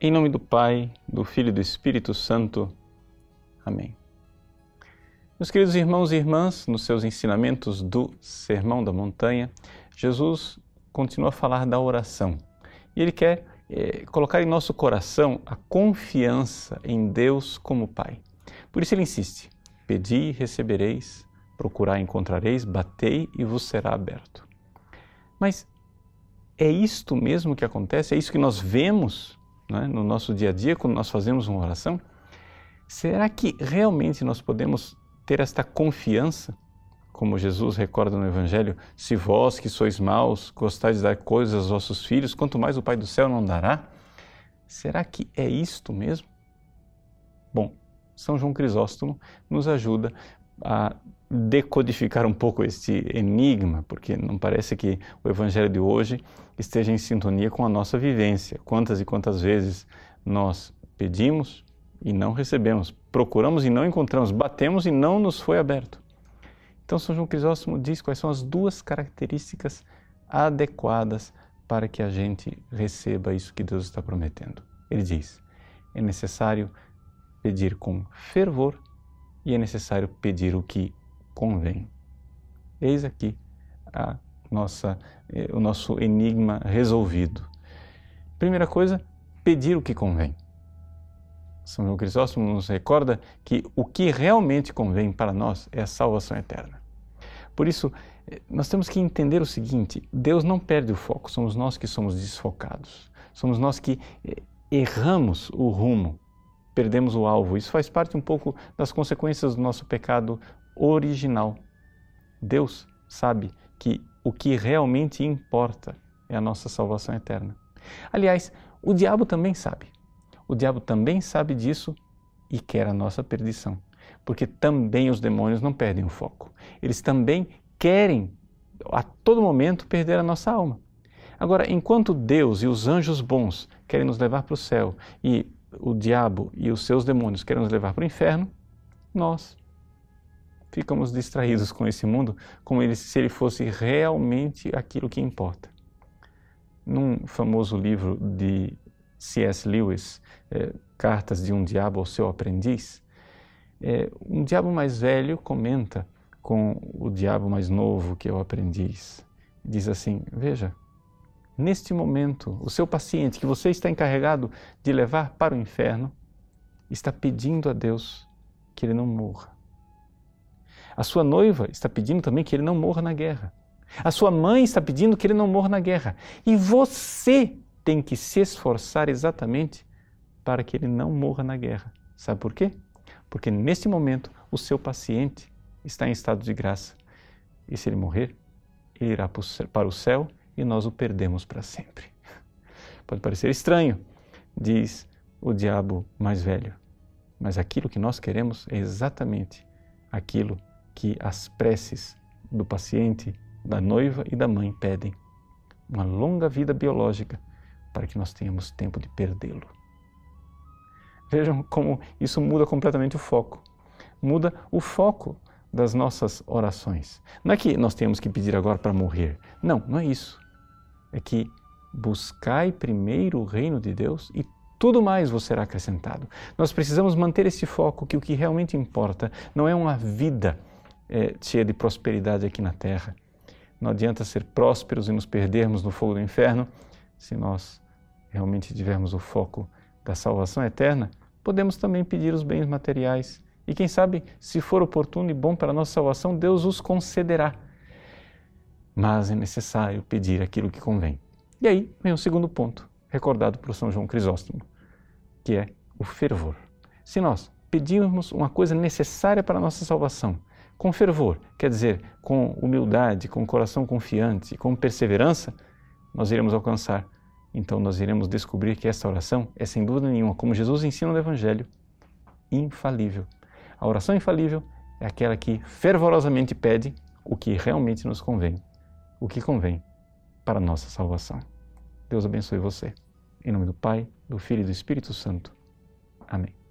Em nome do Pai, do Filho e do Espírito Santo. Amém. Meus queridos irmãos e irmãs, nos seus ensinamentos do Sermão da Montanha, Jesus continua a falar da oração. E ele quer é, colocar em nosso coração a confiança em Deus como Pai. Por isso ele insiste: Pedi e recebereis, procurai e encontrareis, batei e vos será aberto. Mas é isto mesmo que acontece? É isso que nós vemos né, no nosso dia a dia quando nós fazemos uma oração? Será que realmente nós podemos ter esta confiança? Como Jesus recorda no Evangelho, se vós que sois maus gostais de dar coisas aos vossos filhos, quanto mais o Pai do céu não dará? Será que é isto mesmo? Bom, São João Crisóstomo nos ajuda a decodificar um pouco este enigma, porque não parece que o Evangelho de hoje esteja em sintonia com a nossa vivência. Quantas e quantas vezes nós pedimos e não recebemos, procuramos e não encontramos, batemos e não nos foi aberto. Então, São João Crisóstomo diz quais são as duas características adequadas para que a gente receba isso que Deus está prometendo. Ele diz: é necessário pedir com fervor e é necessário pedir o que convém. Eis aqui a nossa, eh, o nosso enigma resolvido. Primeira coisa, pedir o que convém. São João Crisóstomo nos recorda que o que realmente convém para nós é a salvação eterna. Por isso, eh, nós temos que entender o seguinte: Deus não perde o foco, somos nós que somos desfocados. Somos nós que eh, erramos o rumo, perdemos o alvo. Isso faz parte um pouco das consequências do nosso pecado original. Deus sabe que o que realmente importa é a nossa salvação eterna. Aliás, o diabo também sabe. O diabo também sabe disso e quer a nossa perdição. Porque também os demônios não perdem o foco. Eles também querem a todo momento perder a nossa alma. Agora, enquanto Deus e os anjos bons querem nos levar para o céu e o diabo e os seus demônios querem nos levar para o inferno, nós ficamos distraídos com esse mundo como ele, se ele fosse realmente aquilo que importa. Num famoso livro de C.S. Lewis, é, Cartas de um Diabo ao Seu Aprendiz, é, um diabo mais velho comenta com o diabo mais novo que é o aprendiz. Diz assim: Veja, neste momento, o seu paciente que você está encarregado de levar para o inferno está pedindo a Deus que ele não morra. A sua noiva está pedindo também que ele não morra na guerra. A sua mãe está pedindo que ele não morra na guerra. E você tem que se esforçar exatamente para que ele não morra na guerra. Sabe por quê? Porque neste momento o seu paciente está em estado de graça. E se ele morrer, ele irá para o céu e nós o perdemos para sempre. Pode parecer estranho, diz o diabo mais velho, mas aquilo que nós queremos é exatamente aquilo que as preces do paciente, da noiva e da mãe pedem. Uma longa vida biológica para que nós tenhamos tempo de perdê-lo. Vejam como isso muda completamente o foco. Muda o foco das nossas orações. Não é que nós temos que pedir agora para morrer. Não, não é isso. É que buscai primeiro o reino de Deus e tudo mais vos será acrescentado. Nós precisamos manter esse foco que o que realmente importa não é uma vida é, cheia de prosperidade aqui na terra. Não adianta ser prósperos e nos perdermos no fogo do inferno se nós realmente tivermos o foco da salvação eterna, podemos também pedir os bens materiais. E quem sabe, se for oportuno e bom para a nossa salvação, Deus os concederá. Mas é necessário pedir aquilo que convém. E aí vem o segundo ponto, recordado por São João Crisóstomo, que é o fervor. Se nós pedirmos uma coisa necessária para a nossa salvação, com fervor, quer dizer, com humildade, com coração confiante, com perseverança, nós iremos alcançar. Então nós iremos descobrir que essa oração é sem dúvida nenhuma, como Jesus ensina no Evangelho, infalível. A oração infalível é aquela que fervorosamente pede o que realmente nos convém, o que convém para a nossa salvação. Deus abençoe você. Em nome do Pai, do Filho e do Espírito Santo. Amém.